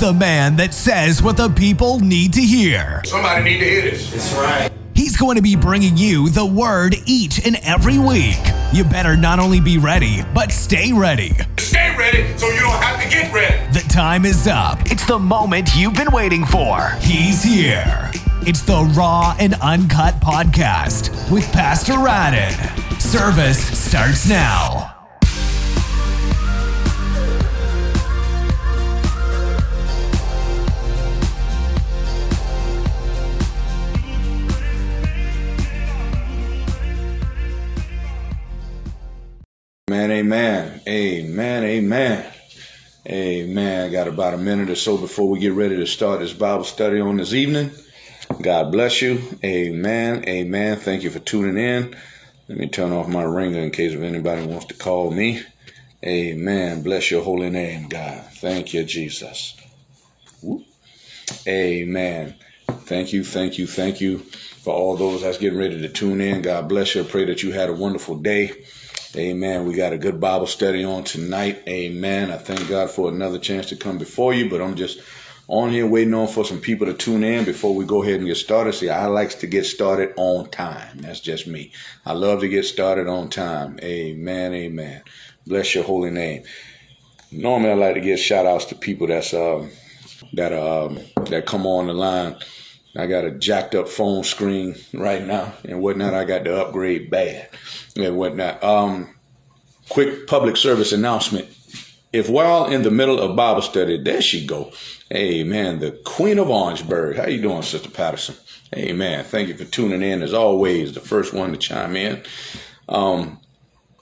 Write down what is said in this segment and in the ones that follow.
the man that says what the people need to hear. Somebody need to hear this. That's right. He's going to be bringing you the word each and every week. You better not only be ready, but stay ready. Stay ready so you don't have to get ready. The time is up. It's the moment you've been waiting for. He's here. It's the Raw and Uncut Podcast with Pastor Radin. Service starts now. Amen, amen, amen, amen, amen. Got about a minute or so before we get ready to start this Bible study on this evening. God bless you. Amen, amen. Thank you for tuning in. Let me turn off my ringer in case if anybody wants to call me. Amen. Bless your holy name, God. Thank you, Jesus. Amen. Thank you, thank you, thank you for all those that's getting ready to tune in. God bless you. I pray that you had a wonderful day. Amen. We got a good Bible study on tonight. Amen. I thank God for another chance to come before you, but I'm just on here waiting on for some people to tune in before we go ahead and get started. See, I likes to get started on time. That's just me. I love to get started on time. Amen. Amen. Bless your holy name. Normally, I like to give shout outs to people that's um, that um, that come on the line. I got a jacked up phone screen right now and whatnot. I got to upgrade bad and whatnot. Um, quick public service announcement. If while in the middle of Bible study, there she go. Hey man, the Queen of Orangeburg. How you doing, Sister Patterson? Hey man, thank you for tuning in as always. The first one to chime in. Um,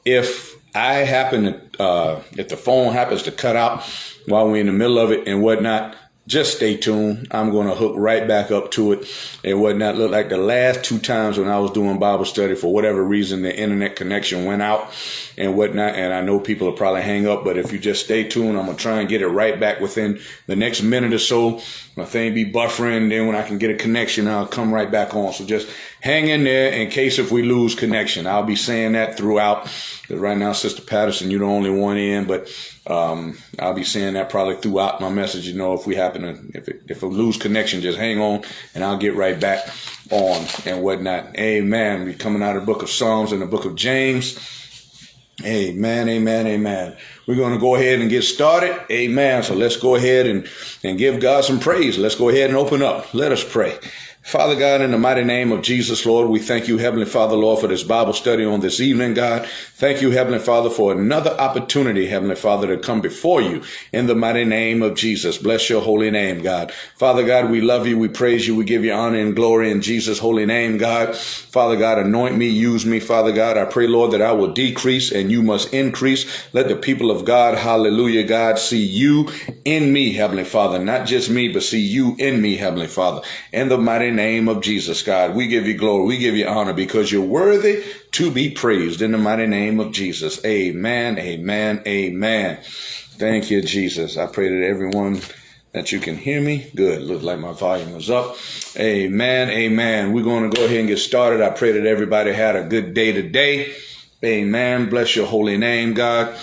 if I happen to, uh, if the phone happens to cut out while we're in the middle of it and whatnot, just stay tuned. I'm going to hook right back up to it and whatnot. Look like the last two times when I was doing Bible study, for whatever reason, the internet connection went out and whatnot. And I know people will probably hang up, but if you just stay tuned, I'm going to try and get it right back within the next minute or so. My thing be buffering. Then when I can get a connection, I'll come right back on. So just hang in there in case if we lose connection. I'll be saying that throughout. Right now, Sister Patterson, you're the only one in, but um, I'll be saying that probably throughout my message. You know, if we happen to, if it, if we lose connection, just hang on, and I'll get right back on and whatnot. Amen. We coming out of the book of Psalms and the book of James. Amen, amen, amen. We're going to go ahead and get started. Amen. So let's go ahead and, and give God some praise. Let's go ahead and open up. Let us pray. Father God, in the mighty name of Jesus, Lord, we thank you, Heavenly Father, Lord, for this Bible study on this evening, God. Thank you, Heavenly Father, for another opportunity, Heavenly Father, to come before you in the mighty name of Jesus. Bless your holy name, God. Father God, we love you, we praise you, we give you honor and glory in Jesus' holy name, God. Father God, anoint me, use me, Father God. I pray, Lord, that I will decrease and you must increase. Let the people of God, hallelujah, God, see you in me, Heavenly Father. Not just me, but see you in me, Heavenly Father. In the mighty name of Jesus, God, we give you glory, we give you honor because you're worthy to be praised in the mighty name of Jesus. Amen, amen, amen. Thank you, Jesus. I pray that everyone that you can hear me. Good. Looks like my volume was up. Amen, amen. We're going to go ahead and get started. I pray that everybody had a good day today. Amen. Bless your holy name, God.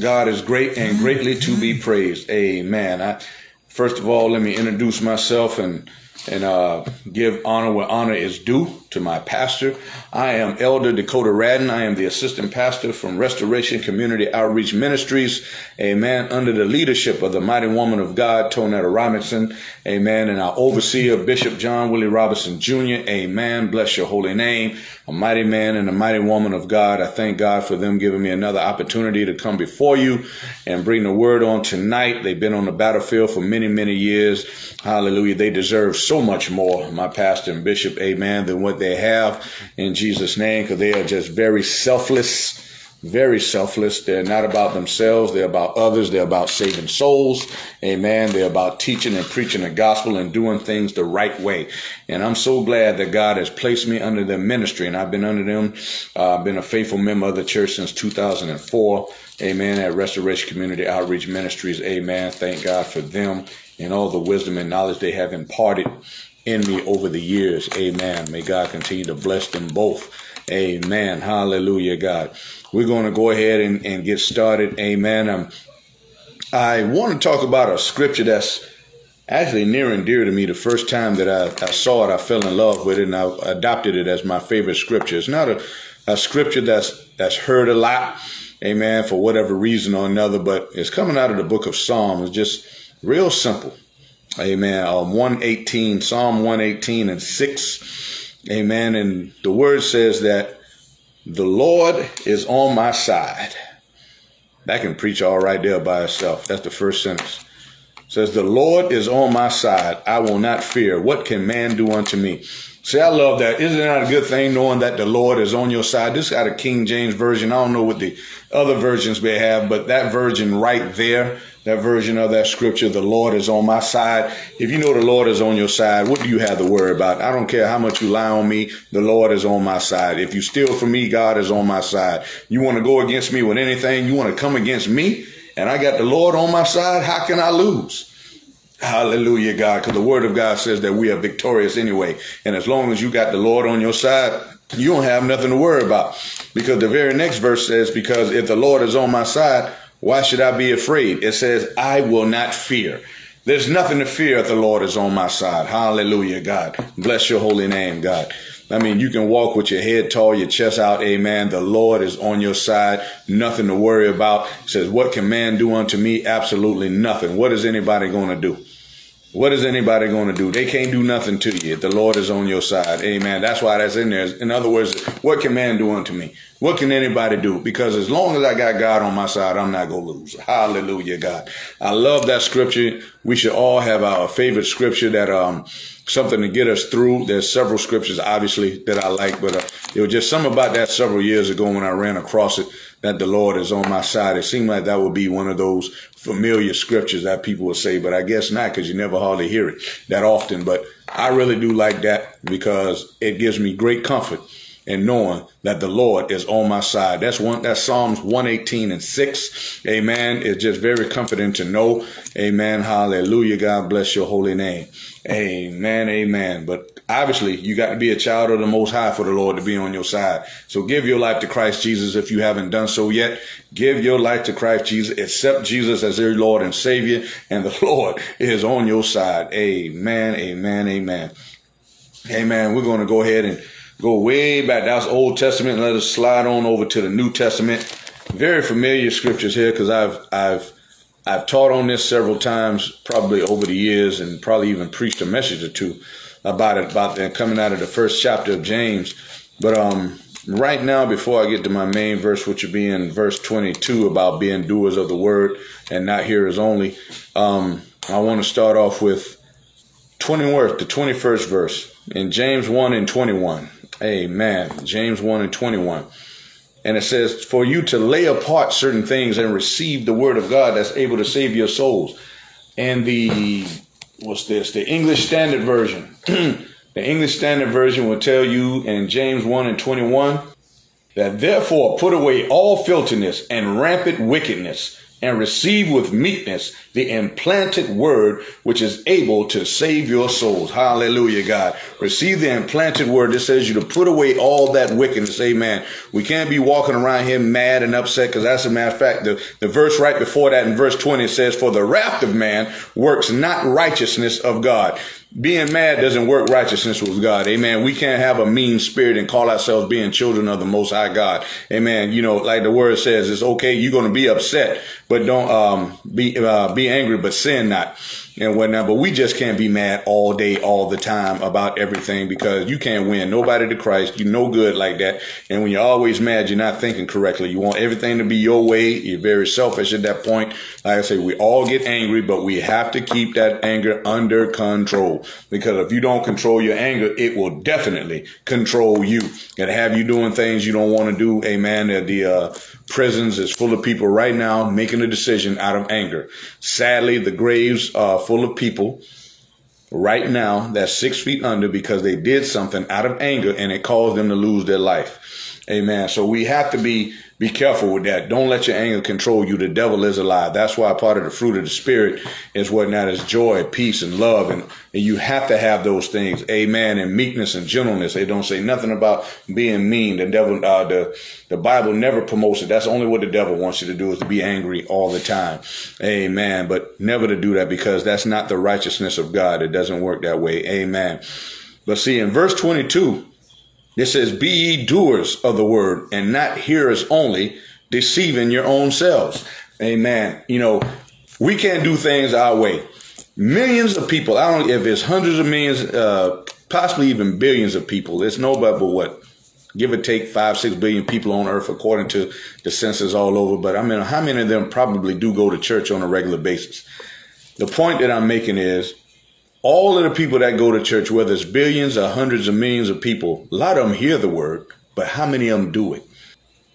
God is great and greatly to be praised. Amen. I, first of all, let me introduce myself and and uh, give honor where honor is due to my pastor. I am Elder Dakota Radin. I am the assistant pastor from Restoration Community Outreach Ministries. Amen. Under the leadership of the mighty woman of God, Tonetta Robinson. Amen. And our overseer, Bishop John Willie Robinson Jr. Amen. Bless your holy name. A mighty man and a mighty woman of God. I thank God for them giving me another opportunity to come before you and bring the word on tonight. They've been on the battlefield for many, many years. Hallelujah. They deserve so much more, my pastor and bishop, amen, than what they have in Jesus' name, because they are just very selfless, very selfless. They're not about themselves, they're about others, they're about saving souls, amen. They're about teaching and preaching the gospel and doing things the right way. And I'm so glad that God has placed me under their ministry, and I've been under them. Uh, I've been a faithful member of the church since 2004. Amen. At Restoration Community Outreach Ministries. Amen. Thank God for them and all the wisdom and knowledge they have imparted in me over the years. Amen. May God continue to bless them both. Amen. Hallelujah, God. We're going to go ahead and, and get started. Amen. Um, I want to talk about a scripture that's actually near and dear to me. The first time that I, I saw it, I fell in love with it and I adopted it as my favorite scripture. It's not a, a scripture that's that's heard a lot, amen, for whatever reason or another, but it's coming out of the book of Psalms. Just real simple. Amen. Um, 118, Psalm 118 and 6. Amen. And the word says that the Lord is on my side. That can preach all right there by itself. That's the first sentence. It says, The Lord is on my side. I will not fear. What can man do unto me? See, I love that. Isn't that a good thing knowing that the Lord is on your side? This got a King James version. I don't know what the other versions may have, but that version right there that version of that scripture, the Lord is on my side. If you know the Lord is on your side, what do you have to worry about? I don't care how much you lie on me, the Lord is on my side. If you steal from me, God is on my side. You want to go against me with anything, you want to come against me, and I got the Lord on my side, how can I lose? Hallelujah, God, because the word of God says that we are victorious anyway. And as long as you got the Lord on your side, you don't have nothing to worry about. Because the very next verse says, because if the Lord is on my side, why should I be afraid? It says, I will not fear. There's nothing to fear if the Lord is on my side. Hallelujah, God. Bless your holy name, God. I mean, you can walk with your head tall, your chest out. Amen. The Lord is on your side. Nothing to worry about. It says, what can man do unto me? Absolutely nothing. What is anybody going to do? What is anybody going to do? They can't do nothing to you. The Lord is on your side. Amen. That's why that's in there. In other words, what can man do unto me? What can anybody do? Because as long as I got God on my side, I'm not going to lose. Hallelujah, God. I love that scripture. We should all have our favorite scripture that, um, something to get us through. There's several scriptures, obviously, that I like, but uh, it was just something about that several years ago when I ran across it that the Lord is on my side. It seemed like that would be one of those familiar scriptures that people would say, but I guess not because you never hardly hear it that often. But I really do like that because it gives me great comfort in knowing that the Lord is on my side. That's one, that's Psalms 118 and 6. Amen. It's just very comforting to know. Amen. Hallelujah. God bless your holy name. Amen. Amen. But obviously you got to be a child of the most high for the Lord to be on your side. So give your life to Christ Jesus if you haven't done so yet. Give your life to Christ Jesus. Accept Jesus as your Lord and Savior and the Lord is on your side. Amen. Amen. Amen. Amen. We're going to go ahead and go way back. That's Old Testament. Let us slide on over to the New Testament. Very familiar scriptures here because I've, I've, I've taught on this several times, probably over the years, and probably even preached a message or two about it, about that coming out of the first chapter of James. But um, right now, before I get to my main verse, which would be in verse 22 about being doers of the word and not hearers only, um, I want to start off with 20 the 21st verse in James 1 and 21. Amen. James 1 and 21. And it says, For you to lay apart certain things and receive the word of God that's able to save your souls. And the what's this? The English Standard Version. the English Standard Version will tell you in James 1 and 21 that therefore put away all filthiness and rampant wickedness and receive with meekness the implanted word which is able to save your souls. Hallelujah, God. Receive the implanted word that says you to put away all that wickedness. Amen. We can't be walking around here mad and upset because that's a matter of fact. The, the verse right before that in verse 20 says, For the wrath of man works not righteousness of God being mad doesn't work righteousness with God. Amen. We can't have a mean spirit and call ourselves being children of the most high God. Amen. You know, like the word says, it's okay. You're going to be upset, but don't, um, be, uh, be angry, but sin not and whatnot. But we just can't be mad all day, all the time about everything because you can't win nobody to Christ. You're no good like that. And when you're always mad, you're not thinking correctly. You want everything to be your way. You're very selfish at that point. Like I say, we all get angry, but we have to keep that anger under control because if you don't control your anger, it will definitely control you and have you doing things you don't want to do. Amen. The, uh, prisons is full of people right now making a decision out of anger. Sadly, the graves are full of people right now that's six feet under because they did something out of anger and it caused them to lose their life. Amen. So we have to be Be careful with that. Don't let your anger control you. The devil is alive. That's why part of the fruit of the spirit is what not is joy, peace, and love. And, and you have to have those things. Amen. And meekness and gentleness. They don't say nothing about being mean. The devil, uh, the, the Bible never promotes it. That's only what the devil wants you to do is to be angry all the time. Amen. But never to do that because that's not the righteousness of God. It doesn't work that way. Amen. But see, in verse 22, it says, Be ye doers of the word and not hearers only, deceiving your own selves. Amen. You know, we can't do things our way. Millions of people, I don't if it's hundreds of millions, uh, possibly even billions of people. It's nobody but what? Give or take five, six billion people on earth according to the census all over. But I mean, how many of them probably do go to church on a regular basis? The point that I'm making is all of the people that go to church, whether it's billions or hundreds of millions of people, a lot of them hear the word, but how many of them do it?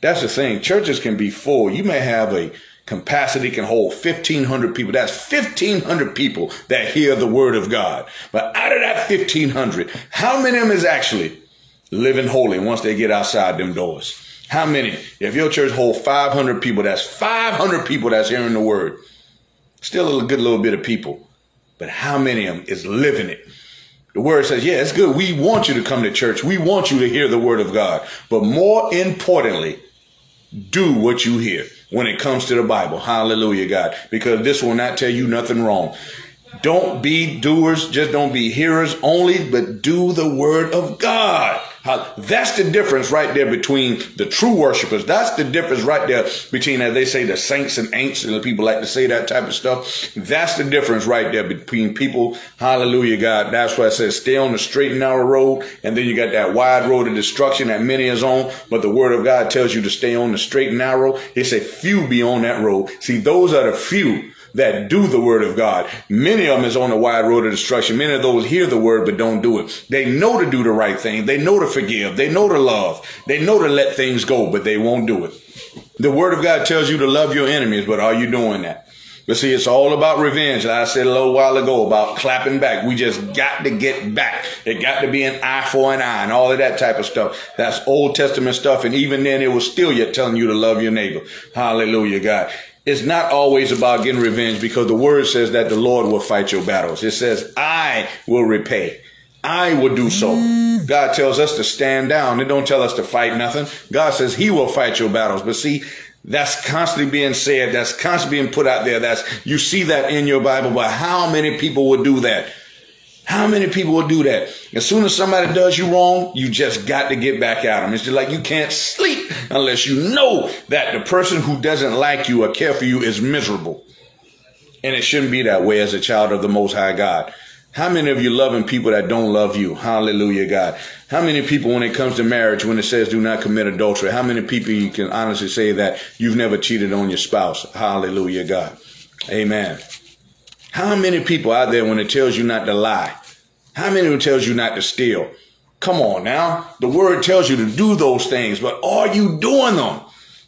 That's the thing. Churches can be full. You may have a capacity can hold 1500 people. That's 1500 people that hear the word of God. But out of that 1500, how many of them is actually living holy once they get outside them doors? How many? If your church hold 500 people, that's 500 people that's hearing the word. Still a good little bit of people but how many of them is living it? The word says, yeah, it's good. We want you to come to church. We want you to hear the word of God. But more importantly, do what you hear when it comes to the Bible. Hallelujah, God. Because this will not tell you nothing wrong. Don't be doers, just don't be hearers only, but do the word of God. That's the difference right there between the true worshipers. That's the difference right there between, as they say, the saints and ain'ts, and the people like to say that type of stuff. That's the difference right there between people. Hallelujah, God. That's why it says stay on the straight and narrow road, and then you got that wide road of destruction that many is on. But the word of God tells you to stay on the straight and narrow. It said few be on that road. See, those are the few that do the word of God. Many of them is on the wide road of destruction. Many of those hear the word but don't do it. They know to do the right thing. They know to forgive. They know to love. They know to let things go, but they won't do it. The word of God tells you to love your enemies, but are you doing that? But see, it's all about revenge. Like I said a little while ago about clapping back. We just got to get back. It got to be an eye for an eye and all of that type of stuff. That's Old Testament stuff. And even then, it was still yet telling you to love your neighbor. Hallelujah, God it's not always about getting revenge because the word says that the Lord will fight your battles. It says, I will repay. I will do so. Mm. God tells us to stand down. It don't tell us to fight nothing. God says he will fight your battles. But see, that's constantly being said. That's constantly being put out there. That's, you see that in your Bible, but how many people would do that? How many people will do that? As soon as somebody does you wrong, you just got to get back at them. It's just like you can't sleep unless you know that the person who doesn't like you or care for you is miserable. And it shouldn't be that way as a child of the Most High God. How many of you loving people that don't love you? Hallelujah, God. How many people, when it comes to marriage, when it says do not commit adultery, how many people you can honestly say that you've never cheated on your spouse? Hallelujah, God. Amen. How many people out there when it tells you not to lie? How many it tells you not to steal? Come on now. The word tells you to do those things, but are you doing them?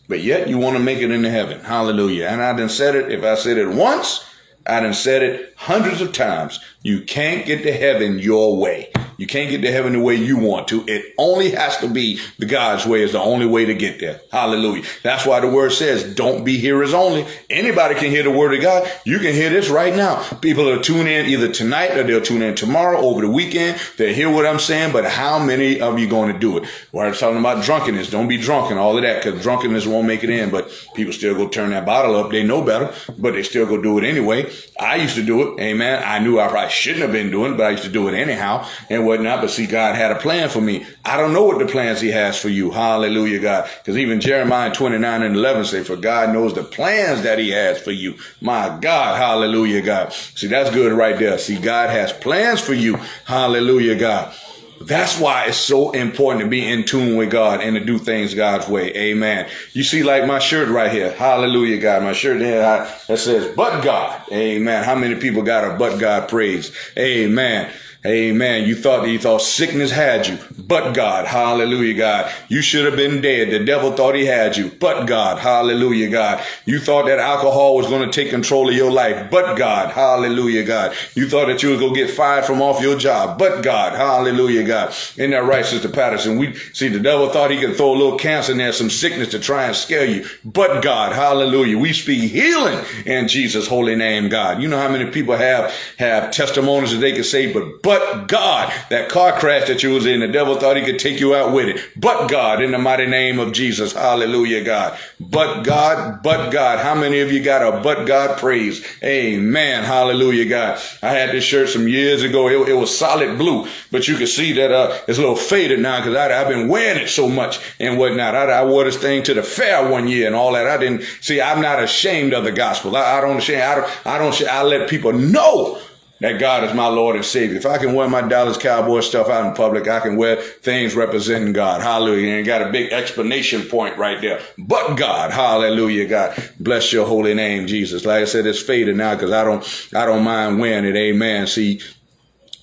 But yet you want to make it into heaven. Hallelujah. And I done said it. If I said it once, I done said it hundreds of times. You can't get to heaven your way. You can't get to heaven the way you want to. It only has to be the God's way is the only way to get there. Hallelujah. That's why the word says, don't be hearers only. Anybody can hear the word of God. You can hear this right now. People are tune in either tonight or they'll tune in tomorrow over the weekend. They'll hear what I'm saying, but how many of you going to do it? We're talking about drunkenness. Don't be drunk and all of that because drunkenness won't make it in, but people still go turn that bottle up. They know better, but they still go do it anyway. I used to do it. Amen. I knew I probably shouldn't have been doing but I used to do it anyhow. And whatnot. But see, God had a plan for me. I don't know what the plans he has for you. Hallelujah, God. Because even Jeremiah 29 and 11 say, for God knows the plans that he has for you. My God. Hallelujah, God. See, that's good right there. See, God has plans for you. Hallelujah, God. That's why it's so important to be in tune with God and to do things God's way. Amen. You see, like my shirt right here. Hallelujah, God. My shirt here that says, but God. Amen. How many people got a but God praise? Amen. Amen. You thought you thought sickness had you, but God, hallelujah, God. You should have been dead. The devil thought he had you, but God, hallelujah, God. You thought that alcohol was going to take control of your life, but God, hallelujah, God. You thought that you was going to get fired from off your job, but God, hallelujah, God. In that right, Sister Patterson? We see the devil thought he could throw a little cancer in there, some sickness to try and scare you, but God, hallelujah. We speak healing in Jesus' holy name, God. You know how many people have have testimonies that they can say, but but but God, that car crash that you was in, the devil thought he could take you out with it. But God, in the mighty name of Jesus, hallelujah, God. But God, but God. How many of you got a but God praise? Amen, hallelujah, God. I had this shirt some years ago. It, it was solid blue, but you can see that uh, it's a little faded now because I've been wearing it so much and whatnot. I, I, wore this thing to the fair one year and all that. I didn't see. I'm not ashamed of the gospel. I, I don't shame. I don't. I don't. I let people know that God is my Lord and Savior. If I can wear my Dallas Cowboy stuff out in public, I can wear things representing God. Hallelujah. And got a big explanation point right there. But God, hallelujah, God. Bless your holy name, Jesus. Like I said, it's faded now because I don't, I don't mind wearing it. Amen. See,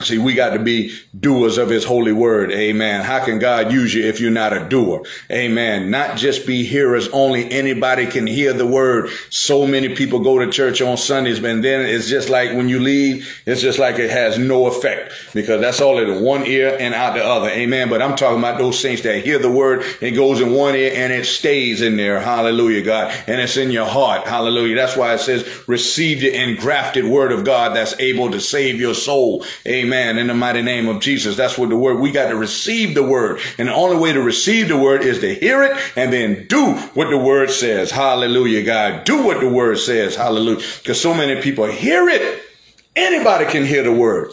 See, we got to be doers of his holy word. Amen. How can God use you if you're not a doer? Amen. Not just be hearers only. Anybody can hear the word. So many people go to church on Sundays, but then it's just like when you leave, it's just like it has no effect because that's all in one ear and out the other. Amen. But I'm talking about those saints that hear the word. It goes in one ear and it stays in there. Hallelujah, God. And it's in your heart. Hallelujah. That's why it says receive the engrafted word of God that's able to save your soul. Amen. Amen. In the mighty name of Jesus. That's what the word, we got to receive the word. And the only way to receive the word is to hear it and then do what the word says. Hallelujah, God. Do what the word says. Hallelujah. Because so many people hear it. Anybody can hear the word.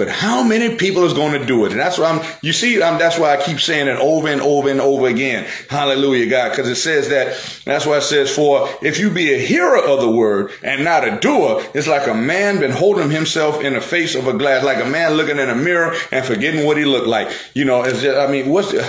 But how many people is going to do it? And that's why I'm, you see, I'm, that's why I keep saying it over and over and over again. Hallelujah, God. Cause it says that, that's why it says, for if you be a hearer of the word and not a doer, it's like a man been holding himself in the face of a glass, like a man looking in a mirror and forgetting what he looked like. You know, it's just, I mean, what's the,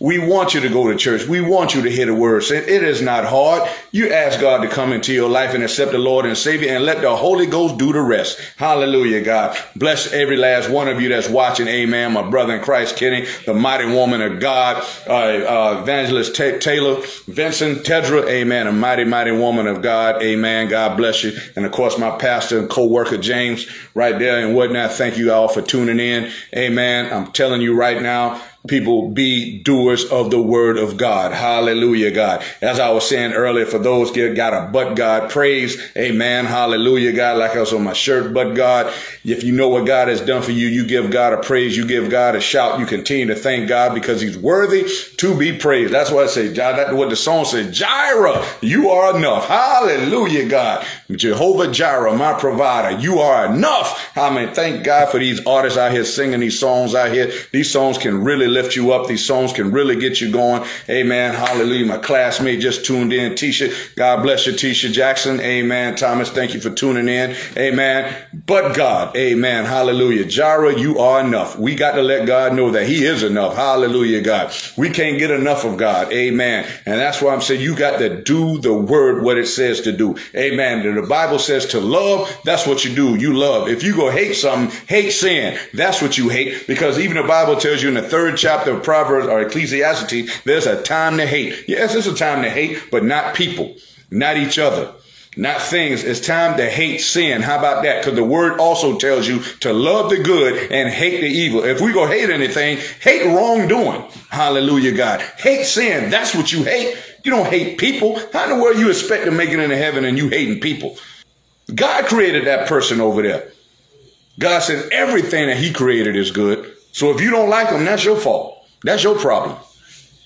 we want you to go to church. We want you to hear the word. It is not hard. You ask God to come into your life and accept the Lord and Savior and let the Holy Ghost do the rest. Hallelujah, God. Bless every last one of you that's watching. Amen. My brother in Christ, Kenny, the mighty woman of God, uh, uh, Evangelist T- Taylor, Vincent, Tedra. Amen. A mighty, mighty woman of God. Amen. God bless you. And of course, my pastor and co-worker, James, right there and whatnot. Thank you all for tuning in. Amen. I'm telling you right now, people be doers of the word of God. Hallelujah, God. As I was saying earlier, for those get got a but God praise. Amen. Hallelujah, God. Like I was on my shirt, but God, if you know what God has done for you, you give God a praise. You give God a shout. You continue to thank God because he's worthy to be praised. That's what I say. That's what the song said. Jireh, you are enough. Hallelujah, God. Jehovah Jireh, my provider. You are enough. I mean, thank God for these artists out here singing these songs out here. These songs can really lift you up. These songs can really get you going. Amen. Hallelujah. My classmate just tuned in. Tisha, God bless you, Tisha Jackson. Amen. Thomas, thank you for tuning in. Amen. But God, amen. Hallelujah. Jireh, you are enough. We got to let God know that he is enough. Hallelujah, God. We can't get enough of God. Amen. And that's why I'm saying you got to do the word what it says to do. Amen. The Bible says to love, that's what you do. You love. If you go hate something, hate sin. That's what you hate because even the Bible tells you in the third chapter of Proverbs or Ecclesiastes, there's a time to hate. Yes, there's a time to hate, but not people, not each other not things. It's time to hate sin. How about that? Because the word also tells you to love the good and hate the evil. If we go hate anything, hate wrongdoing. Hallelujah, God. Hate sin. That's what you hate. You don't hate people. How in the world you expect to make it into heaven and you hating people? God created that person over there. God said everything that he created is good. So if you don't like them, that's your fault. That's your problem.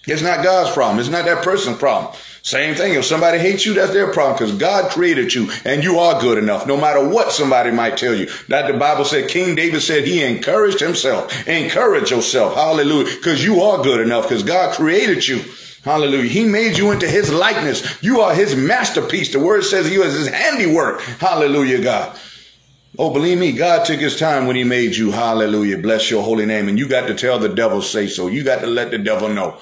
It's not God's problem. It's not that person's problem. Same thing. If somebody hates you, that's their problem because God created you and you are good enough no matter what somebody might tell you. That the Bible said, King David said he encouraged himself. Encourage yourself. Hallelujah. Because you are good enough because God created you. Hallelujah. He made you into his likeness. You are his masterpiece. The word says you is his handiwork. Hallelujah, God. Oh, believe me, God took his time when he made you. Hallelujah. Bless your holy name. And you got to tell the devil say so. You got to let the devil know.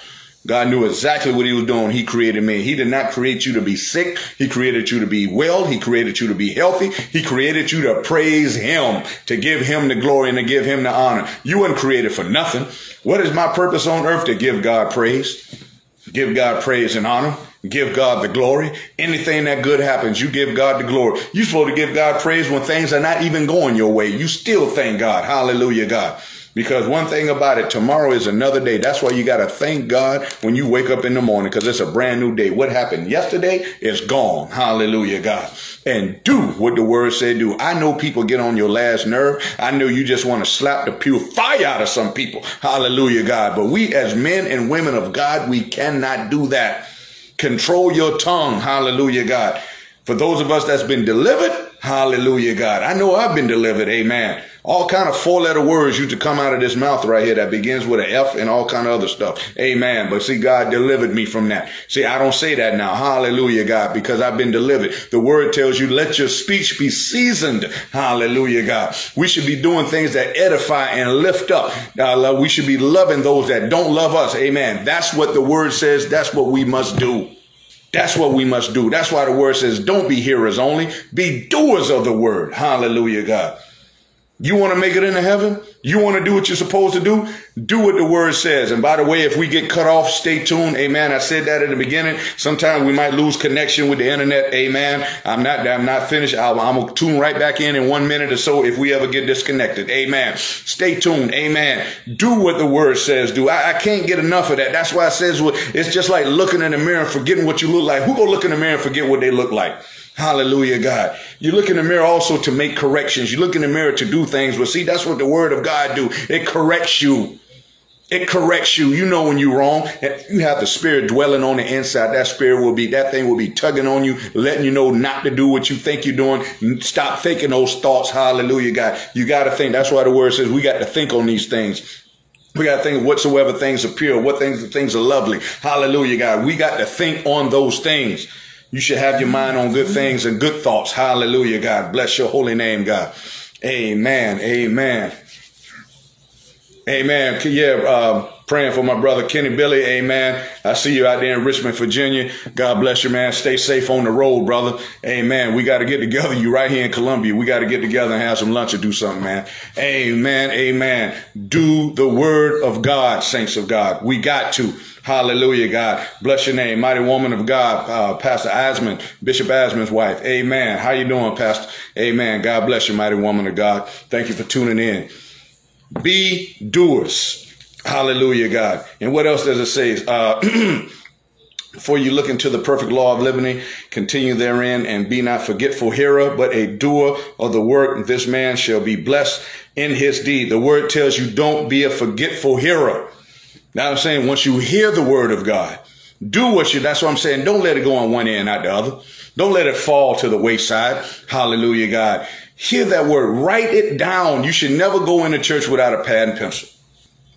God knew exactly what he was doing. He created man. He did not create you to be sick. He created you to be well. He created you to be healthy. He created you to praise him, to give him the glory and to give him the honor. You weren't created for nothing. What is my purpose on earth? To give God praise, give God praise and honor, give God the glory. Anything that good happens, you give God the glory. You're supposed to give God praise when things are not even going your way. You still thank God. Hallelujah, God. Because one thing about it, tomorrow is another day. That's why you got to thank God when you wake up in the morning because it's a brand new day. What happened yesterday is gone. Hallelujah, God. And do what the word said do. I know people get on your last nerve. I know you just want to slap the pure fire out of some people. Hallelujah, God. But we as men and women of God, we cannot do that. Control your tongue. Hallelujah, God. For those of us that's been delivered, hallelujah, God. I know I've been delivered. Amen all kind of four letter words used to come out of this mouth right here that begins with an F and all kind of other stuff. Amen. But see, God delivered me from that. See, I don't say that now. Hallelujah, God, because I've been delivered. The word tells you, let your speech be seasoned. Hallelujah, God. We should be doing things that edify and lift up. Uh, we should be loving those that don't love us. Amen. That's what the word says. That's what we must do. That's what we must do. That's why the word says, don't be hearers only, be doers of the word. Hallelujah, God. You want to make it into heaven? You want to do what you're supposed to do? Do what the word says. And by the way, if we get cut off, stay tuned. Amen. I said that at the beginning. Sometimes we might lose connection with the internet. Amen. I'm not, I'm not finished. i am gonna tune right back in in one minute or so if we ever get disconnected. Amen. Stay tuned. Amen. Do what the word says do. I, I can't get enough of that. That's why it says it's just like looking in the mirror and forgetting what you look like. Who go look in the mirror and forget what they look like? Hallelujah, God. You look in the mirror also to make corrections. You look in the mirror to do things. But see, that's what the word of God do. It corrects you. It corrects you. You know when you're wrong. You have the spirit dwelling on the inside. That spirit will be, that thing will be tugging on you, letting you know not to do what you think you're doing. Stop thinking those thoughts. Hallelujah, God. You got to think. That's why the word says we got to think on these things. We got to think whatsoever things are pure, what things, things are lovely. Hallelujah, God. We got to think on those things. You should have your mind on good things and good thoughts. Hallelujah, God. Bless your holy name, God. Amen. Amen. Amen. Yeah, uh, praying for my brother Kenny Billy. Amen. I see you out there in Richmond, Virginia. God bless you, man. Stay safe on the road, brother. Amen. We got to get together. You right here in Columbia. We got to get together and have some lunch or do something, man. Amen. Amen. Do the word of God, saints of God. We got to. Hallelujah, God. Bless your name. Mighty woman of God, uh, Pastor Asman, Bishop Asman's wife. Amen. How you doing, Pastor? Amen. God bless you, mighty woman of God. Thank you for tuning in. Be doers. Hallelujah, God. And what else does it say? Uh, For you look into the perfect law of liberty, continue therein, and be not forgetful hearer, but a doer of the work. This man shall be blessed in his deed. The word tells you don't be a forgetful hearer. Now I'm saying once you hear the word of God, do what you, that's what I'm saying. Don't let it go on one end, not the other. Don't let it fall to the wayside. Hallelujah, God. Hear that word. Write it down. You should never go into church without a pad and pencil.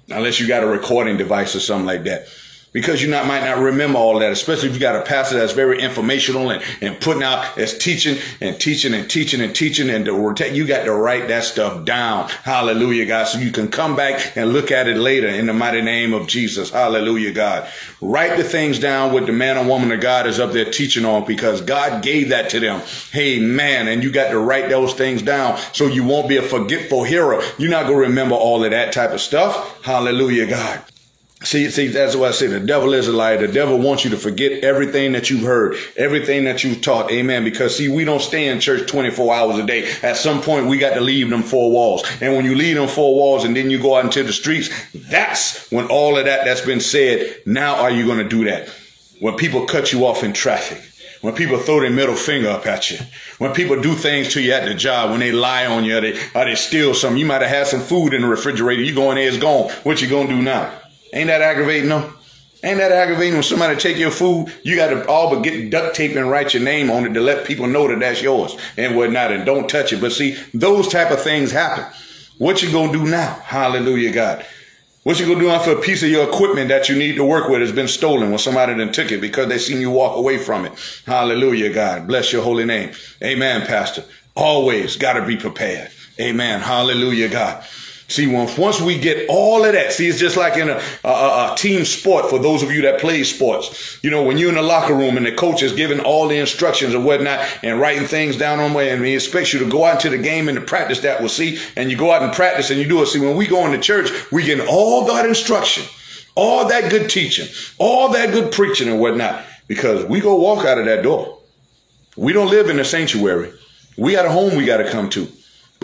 Unless you got a recording device or something like that because you not might not remember all that, especially if you got a pastor that's very informational and, and putting out as teaching and teaching and teaching and teaching and you got to write that stuff down. Hallelujah, God. So you can come back and look at it later in the mighty name of Jesus. Hallelujah, God. Write the things down what the man or woman of God is up there teaching on because God gave that to them. Hey, man, and you got to write those things down so you won't be a forgetful hearer. You're not going to remember all of that type of stuff. Hallelujah, God. See, see, that's what I say. The devil is a liar. The devil wants you to forget everything that you've heard, everything that you've taught. Amen. Because see, we don't stay in church 24 hours a day. At some point, we got to leave them four walls. And when you leave them four walls and then you go out into the streets, that's when all of that that's been said. Now are you going to do that? When people cut you off in traffic. When people throw their middle finger up at you, when people do things to you at the job, when they lie on you, or they, or they steal something, you might have had some food in the refrigerator. You go in there, it's gone. What you gonna do now? Ain't that aggravating, though? Ain't that aggravating when somebody take your food? You got to all but get duct tape and write your name on it to let people know that that's yours and whatnot, and don't touch it. But see, those type of things happen. What you gonna do now? Hallelujah, God. What you gonna do for a piece of your equipment that you need to work with has been stolen when somebody then took it because they seen you walk away from it? Hallelujah, God. Bless your holy name. Amen, Pastor. Always got to be prepared. Amen. Hallelujah, God. See, once once we get all of that, see, it's just like in a, a, a, team sport for those of you that play sports. You know, when you're in the locker room and the coach is giving all the instructions and whatnot and writing things down on the way, and he expects you to go out into the game and to practice that. Well, see, and you go out and practice and you do it. See, when we go into church, we get all that instruction, all that good teaching, all that good preaching and whatnot, because we go walk out of that door. We don't live in a sanctuary. We got a home we got to come to.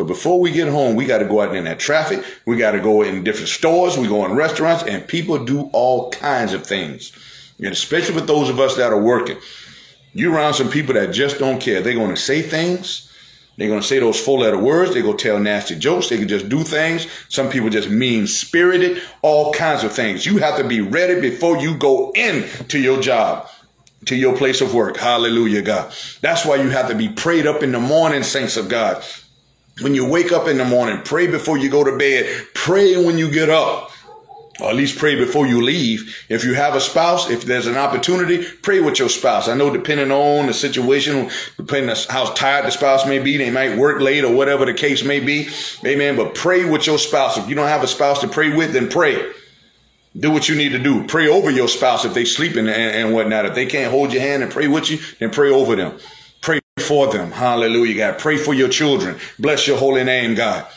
But before we get home, we got to go out in that traffic. We got to go in different stores. We go in restaurants and people do all kinds of things. And especially with those of us that are working, you around some people that just don't care. They're going to say things. They're going to say those four letter words. They're going to tell nasty jokes. They can just do things. Some people just mean spirited, all kinds of things. You have to be ready before you go in to your job to your place of work. Hallelujah, God. That's why you have to be prayed up in the morning, saints of God. When you wake up in the morning, pray before you go to bed. Pray when you get up. Or at least pray before you leave. If you have a spouse, if there's an opportunity, pray with your spouse. I know depending on the situation, depending on how tired the spouse may be, they might work late or whatever the case may be. Amen. But pray with your spouse. If you don't have a spouse to pray with, then pray. Do what you need to do. Pray over your spouse if they sleeping and, and whatnot. If they can't hold your hand and pray with you, then pray over them for them. Hallelujah, God. Pray for your children. Bless your holy name, God.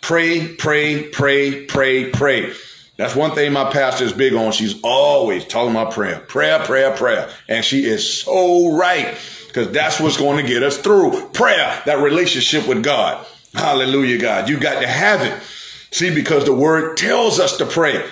Pray, pray, pray, pray, pray. That's one thing my pastor is big on. She's always talking about prayer, prayer, prayer, prayer. And she is so right because that's what's going to get us through prayer, that relationship with God. Hallelujah, God. You got to have it. See, because the word tells us to pray.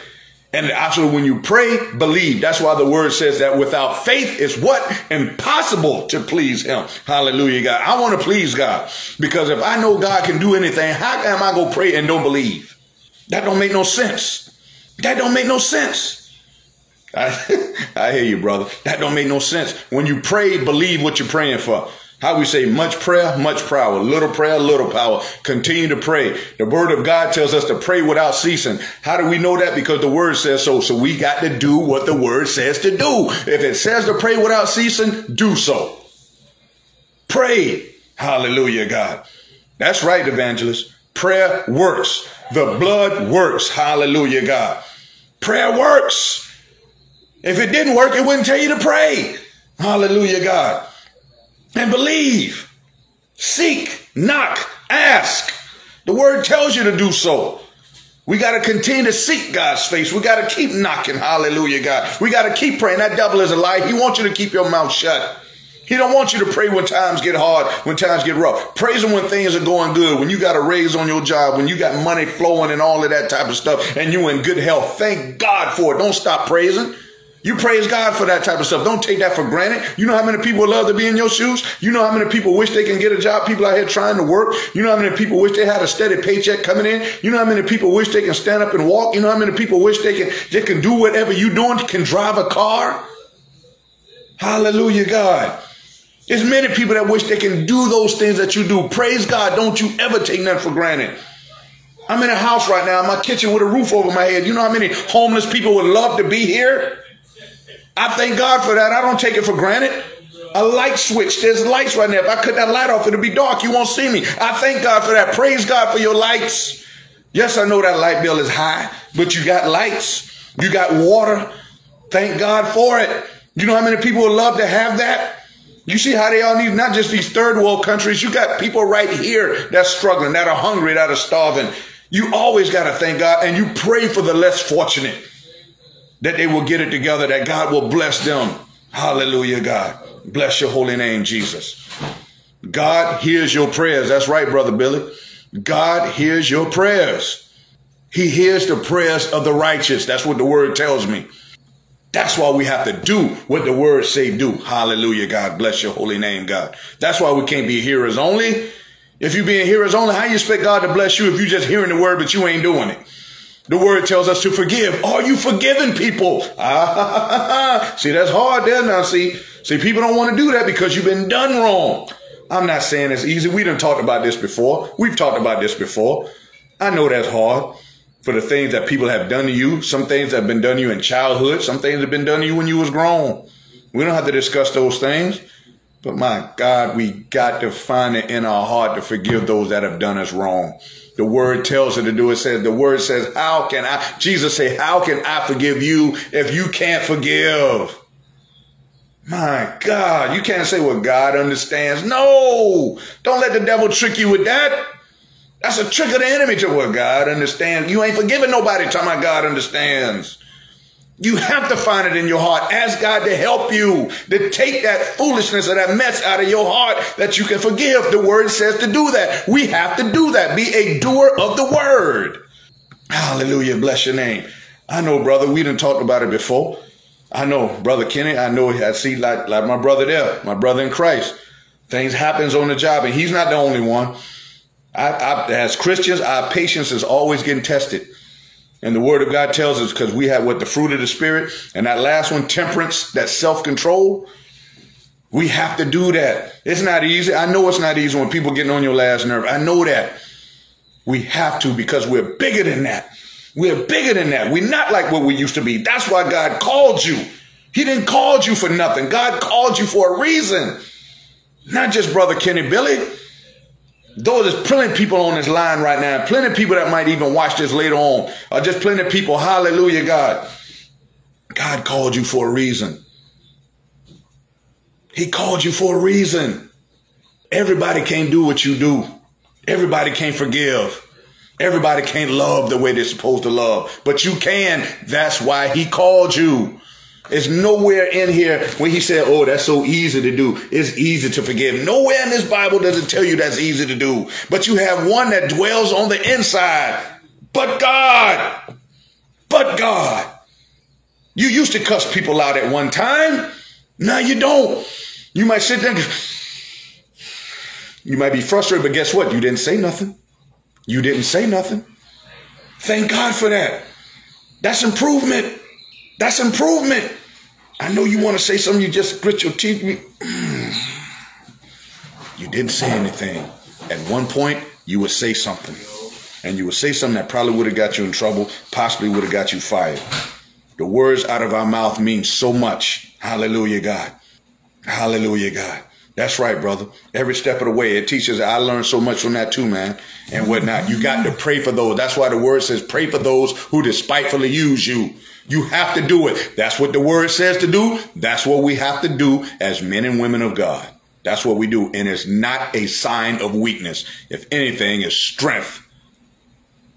And actually, when you pray, believe. That's why the word says that without faith is what? Impossible to please him. Hallelujah, God. I want to please God because if I know God can do anything, how am I going to pray and don't believe? That don't make no sense. That don't make no sense. I, I hear you, brother. That don't make no sense. When you pray, believe what you're praying for. How we say much prayer, much power, little prayer, little power. Continue to pray. The word of God tells us to pray without ceasing. How do we know that? Because the word says so. So we got to do what the word says to do. If it says to pray without ceasing, do so. Pray. Hallelujah, God. That's right, evangelist. Prayer works. The blood works. Hallelujah, God. Prayer works. If it didn't work, it wouldn't tell you to pray. Hallelujah, God and believe. Seek, knock, ask. The word tells you to do so. We got to continue to seek God's face. We got to keep knocking. Hallelujah, God. We got to keep praying. That devil is a lie. He wants you to keep your mouth shut. He don't want you to pray when times get hard, when times get rough. Praise him when things are going good, when you got a raise on your job, when you got money flowing and all of that type of stuff, and you in good health. Thank God for it. Don't stop praising. You praise God for that type of stuff. Don't take that for granted. You know how many people love to be in your shoes? You know how many people wish they can get a job? People out here trying to work. You know how many people wish they had a steady paycheck coming in? You know how many people wish they can stand up and walk? You know how many people wish they can, they can do whatever you doing, can drive a car? Hallelujah, God. There's many people that wish they can do those things that you do. Praise God. Don't you ever take that for granted. I'm in a house right now, in my kitchen with a roof over my head. You know how many homeless people would love to be here? I thank God for that. I don't take it for granted. A light switch. There's lights right now. If I cut that light off, it'll be dark. You won't see me. I thank God for that. Praise God for your lights. Yes, I know that light bill is high, but you got lights. You got water. Thank God for it. You know how many people would love to have that? You see how they all need not just these third world countries. You got people right here that's struggling, that are hungry, that are starving. You always got to thank God and you pray for the less fortunate that they will get it together, that God will bless them. Hallelujah, God. Bless your holy name, Jesus. God hears your prayers. That's right, Brother Billy. God hears your prayers. He hears the prayers of the righteous. That's what the word tells me. That's why we have to do what the word say do. Hallelujah, God. Bless your holy name, God. That's why we can't be hearers only. If you being hearers only, how you expect God to bless you if you just hearing the word, but you ain't doing it? The word tells us to forgive. Are you forgiving people? Ah, see, that's hard there now. See, see, people don't want to do that because you've been done wrong. I'm not saying it's easy. We done talked about this before. We've talked about this before. I know that's hard for the things that people have done to you. Some things have been done to you in childhood. Some things have been done to you when you was grown. We don't have to discuss those things. But my God, we got to find it in our heart to forgive those that have done us wrong. The word tells us to do it. Says the word says, how can I, Jesus say, how can I forgive you if you can't forgive? My God, you can't say what God understands. No, don't let the devil trick you with that. That's a trick of the enemy to what God understands. You ain't forgiving nobody talking about God understands. You have to find it in your heart. Ask God to help you to take that foolishness or that mess out of your heart that you can forgive. The word says to do that. We have to do that. Be a doer of the word. Hallelujah. Bless your name. I know, brother, we didn't talk about it before. I know, brother Kenny, I know I see like, like my brother there, my brother in Christ. Things happens on the job and he's not the only one. I, I, as Christians, our patience is always getting tested. And the word of God tells us because we have what the fruit of the spirit and that last one, temperance, that self-control. We have to do that. It's not easy. I know it's not easy when people getting on your last nerve. I know that. We have to because we're bigger than that. We're bigger than that. We're not like what we used to be. That's why God called you. He didn't call you for nothing. God called you for a reason. Not just brother Kenny Billy. Though there's plenty of people on this line right now, plenty of people that might even watch this later on, or just plenty of people, hallelujah, God. God called you for a reason. He called you for a reason. Everybody can't do what you do. Everybody can't forgive. Everybody can't love the way they're supposed to love, but you can. That's why he called you. It's nowhere in here when he said, Oh, that's so easy to do. It's easy to forgive. Nowhere in this Bible does it tell you that's easy to do. But you have one that dwells on the inside. But God. But God. You used to cuss people out at one time. Now you don't. You might sit there. You might be frustrated, but guess what? You didn't say nothing. You didn't say nothing. Thank God for that. That's improvement. That's improvement. I know you want to say something, you just grit your teeth. Mm. You didn't say anything. At one point, you would say something. And you would say something that probably would have got you in trouble, possibly would have got you fired. The words out of our mouth mean so much. Hallelujah, God. Hallelujah, God. That's right, brother. Every step of the way, it teaches. I learned so much from that too, man, and whatnot. You got to pray for those. That's why the word says, pray for those who despitefully use you. You have to do it. That's what the word says to do. That's what we have to do as men and women of God. That's what we do. And it's not a sign of weakness. If anything, it's strength.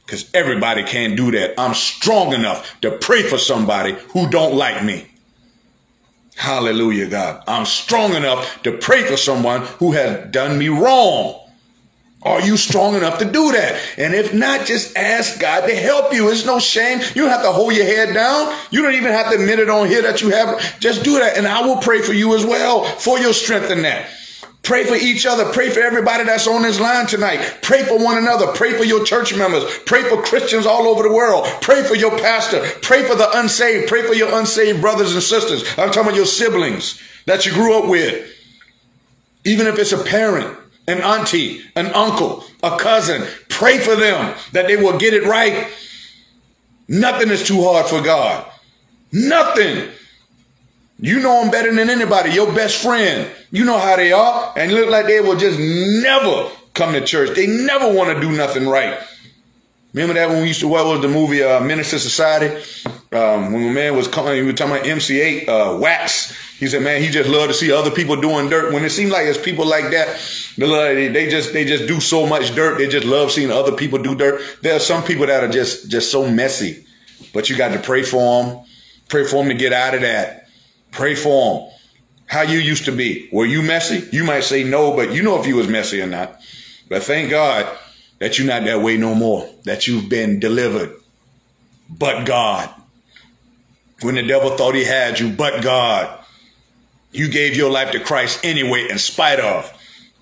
Because everybody can't do that. I'm strong enough to pray for somebody who don't like me. Hallelujah, God. I'm strong enough to pray for someone who has done me wrong. Are you strong enough to do that? And if not, just ask God to help you. It's no shame. You don't have to hold your head down. You don't even have to admit it on here that you have. Just do that. And I will pray for you as well for your strength in that. Pray for each other. Pray for everybody that's on this line tonight. Pray for one another. Pray for your church members. Pray for Christians all over the world. Pray for your pastor. Pray for the unsaved. Pray for your unsaved brothers and sisters. I'm talking about your siblings that you grew up with. Even if it's a parent, an auntie, an uncle, a cousin, pray for them that they will get it right. Nothing is too hard for God. Nothing. You know them better than anybody. Your best friend. You know how they are. And look like they will just never come to church. They never want to do nothing right. Remember that when we used to, what was the movie, uh, Menace Society? Um, when the man was coming, he was talking about MC Eiht, uh, Wax. He said, man, he just loved to see other people doing dirt. When it seems like it's people like that, they just, they just do so much dirt. They just love seeing other people do dirt. There are some people that are just, just so messy, but you got to pray for them. Pray for them to get out of that. Pray for them. How you used to be. Were you messy? You might say no, but you know if you was messy or not. But thank God that you're not that way no more, that you've been delivered. But God. When the devil thought he had you, but God. You gave your life to Christ anyway, in spite of.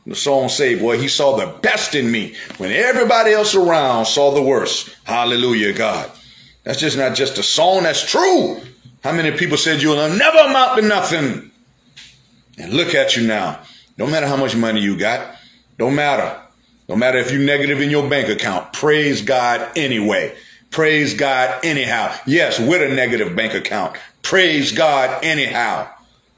The song say, boy, he saw the best in me when everybody else around saw the worst. Hallelujah, God. That's just not just a song, that's true. How many people said you'll never amount to nothing? And look at you now. No matter how much money you got, don't matter. No matter if you're negative in your bank account, praise God anyway. Praise God anyhow. Yes, with a negative bank account. Praise God anyhow.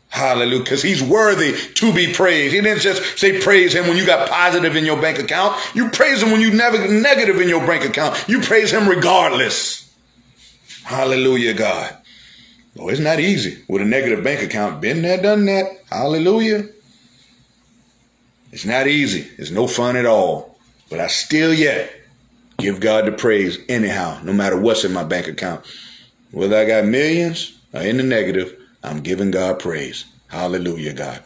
Hallelujah. Because he's worthy to be praised. He didn't just say praise him when you got positive in your bank account. You praise him when you never negative in your bank account. You praise him regardless. Hallelujah, God. Oh, it's not easy with a negative bank account. Been there, done that. Hallelujah. It's not easy. It's no fun at all. But I still yet give God the praise anyhow, no matter what's in my bank account. Whether I got millions or in the negative, I'm giving God praise. Hallelujah, God.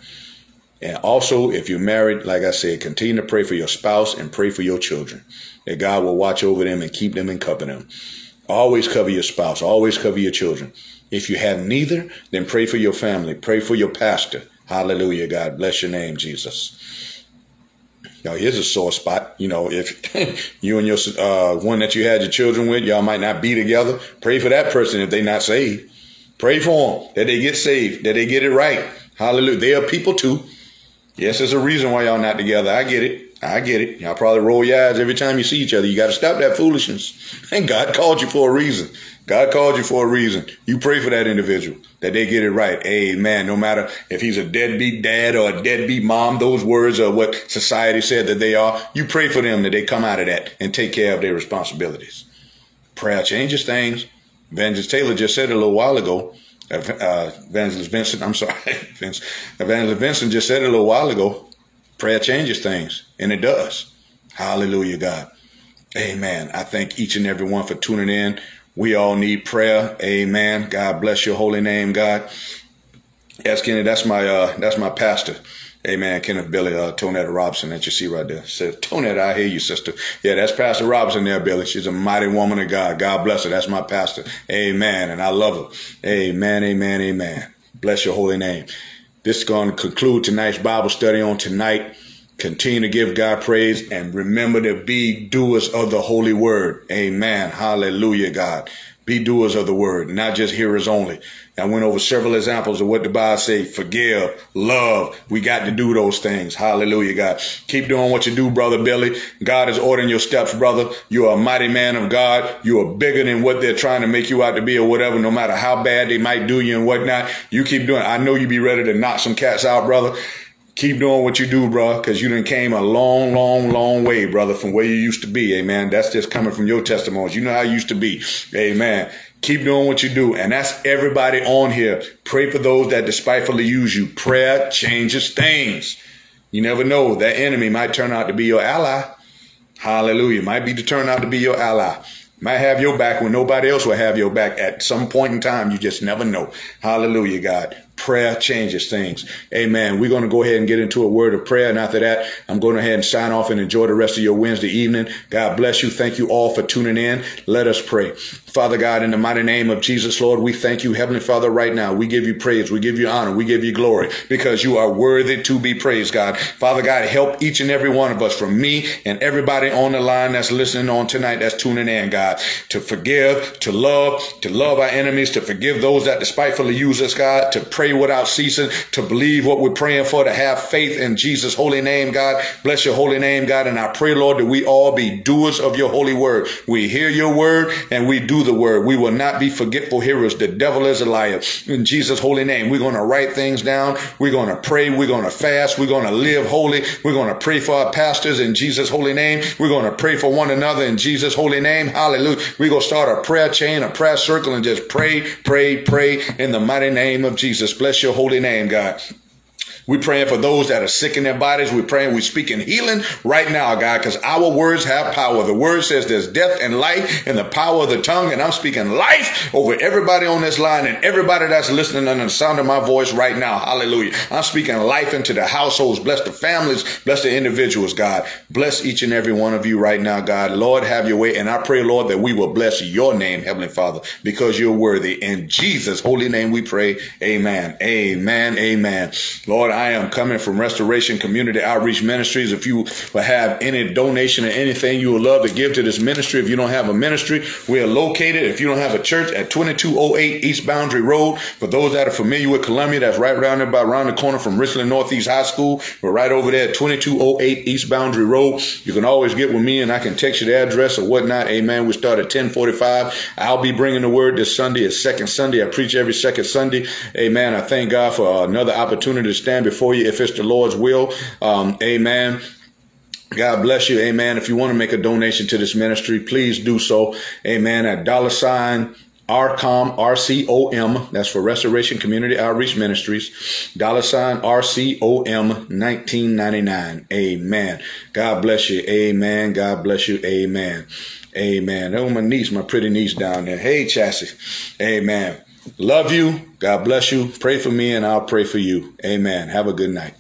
And also, if you're married, like I said, continue to pray for your spouse and pray for your children. That God will watch over them and keep them and cover them. Always cover your spouse. Always cover your children. If you have neither, then pray for your family. Pray for your pastor. Hallelujah, God. Bless your name, Jesus. Now, here's a sore spot. You know, if you and your uh, one that you had your children with, y'all might not be together. Pray for that person if they're not saved. Pray for them that they get saved, that they get it right. Hallelujah. They are people too. Yes, there's a reason why y'all not together. I get it. I get it. Y'all probably roll your eyes every time you see each other. You got to stop that foolishness. And God called you for a reason. God called you for a reason. You pray for that individual that they get it right. Amen. No matter if he's a deadbeat dad or a deadbeat mom, those words are what society said that they are. You pray for them that they come out of that and take care of their responsibilities. Prayer changes things. Evangelist Taylor just said it a little while ago. Uh, Evangelist Vincent, I'm sorry, Vince, Evangelist Vincent just said it a little while ago. Prayer changes things, and it does. Hallelujah, God. Amen. I thank each and every one for tuning in. We all need prayer. Amen. God bless your holy name, God. Yes, Kenny, that's my uh, that's my pastor. Amen. Kenneth Billy, uh, Tonetta Robinson that you see right there. Said, Tonetta, I hear you, sister. Yeah, that's Pastor Robinson there, Billy. She's a mighty woman of God. God bless her. That's my pastor. Amen. And I love her. Amen, amen, amen. Bless your holy name. This is going to conclude tonight's Bible study on tonight. Continue to give God praise and remember to be doers of the holy word. Amen. Hallelujah, God. Be doers of the word, not just hearers only. I went over several examples of what the Bible say, forgive, love. We got to do those things. Hallelujah, God. Keep doing what you do, brother Billy. God is ordering your steps, brother. You're a mighty man of God. You are bigger than what they're trying to make you out to be or whatever, no matter how bad they might do you and whatnot. You keep doing, I know you be ready to knock some cats out, brother. Keep doing what you do, bro, because you done came a long, long, long way, brother, from where you used to be. Amen. That's just coming from your testimonies. You know how you used to be. Amen. Keep doing what you do. And that's everybody on here. Pray for those that despitefully use you. Prayer changes things. You never know. That enemy might turn out to be your ally. Hallelujah. Might be to turn out to be your ally. Might have your back when nobody else will have your back at some point in time. You just never know. Hallelujah, God. Prayer changes things. Amen. We're going to go ahead and get into a word of prayer. And after that, I'm going to head and sign off and enjoy the rest of your Wednesday evening. God bless you. Thank you all for tuning in. Let us pray. Father God, in the mighty name of Jesus, Lord, we thank you, Heavenly Father, right now. We give you praise. We give you honor. We give you glory because you are worthy to be praised, God. Father God, help each and every one of us from me and everybody on the line that's listening on tonight, that's tuning in, God, to forgive, to love, to love our enemies, to forgive those that despitefully use us, God, to pray without ceasing, to believe what we're praying for, to have faith in Jesus' holy name, God. Bless your holy name, God. And I pray, Lord, that we all be doers of your holy word. We hear your word and we do the word. We will not be forgetful hearers. The devil is a liar. In Jesus' holy name, we're going to write things down. We're going to pray. We're going to fast. We're going to live holy. We're going to pray for our pastors in Jesus' holy name. We're going to pray for one another in Jesus' holy name. Hallelujah. We're going to start a prayer chain, a prayer circle, and just pray, pray, pray in the mighty name of Jesus. Bless your holy name, God. We're praying for those that are sick in their bodies. We're praying, we're speaking healing right now, God, because our words have power. The word says there's death and life in the power of the tongue. And I'm speaking life over everybody on this line and everybody that's listening under the sound of my voice right now. Hallelujah. I'm speaking life into the households. Bless the families. Bless the individuals, God. Bless each and every one of you right now, God. Lord, have your way. And I pray, Lord, that we will bless your name, Heavenly Father, because you're worthy. In Jesus' holy name we pray. Amen. Amen. Amen. Lord, I I am coming from Restoration Community Outreach Ministries. If you have any donation or anything you would love to give to this ministry, if you don't have a ministry, we are located. If you don't have a church at 2208 East Boundary Road. For those that are familiar with Columbia, that's right around there, about around the corner from Richland Northeast High School. We're right over there at 2208 East Boundary Road. You can always get with me and I can text you the address or whatnot. Amen. We start at 1045. I'll be bringing the word this Sunday. It's second Sunday. I preach every second Sunday. Amen. I thank God for another opportunity to stand before you if it's the Lord's will. Um, amen. God bless you. Amen. If you want to make a donation to this ministry, please do so. Amen. At dollar sign RCOM, R-C-O-M, that's for Restoration Community Outreach Ministries, dollar sign R-C-O-M 1999. Amen. God bless you. Amen. God bless you. Amen. Amen. Oh, my niece, my pretty niece down there. Hey, Chassis. Amen. Love you. God bless you. Pray for me and I'll pray for you. Amen. Have a good night.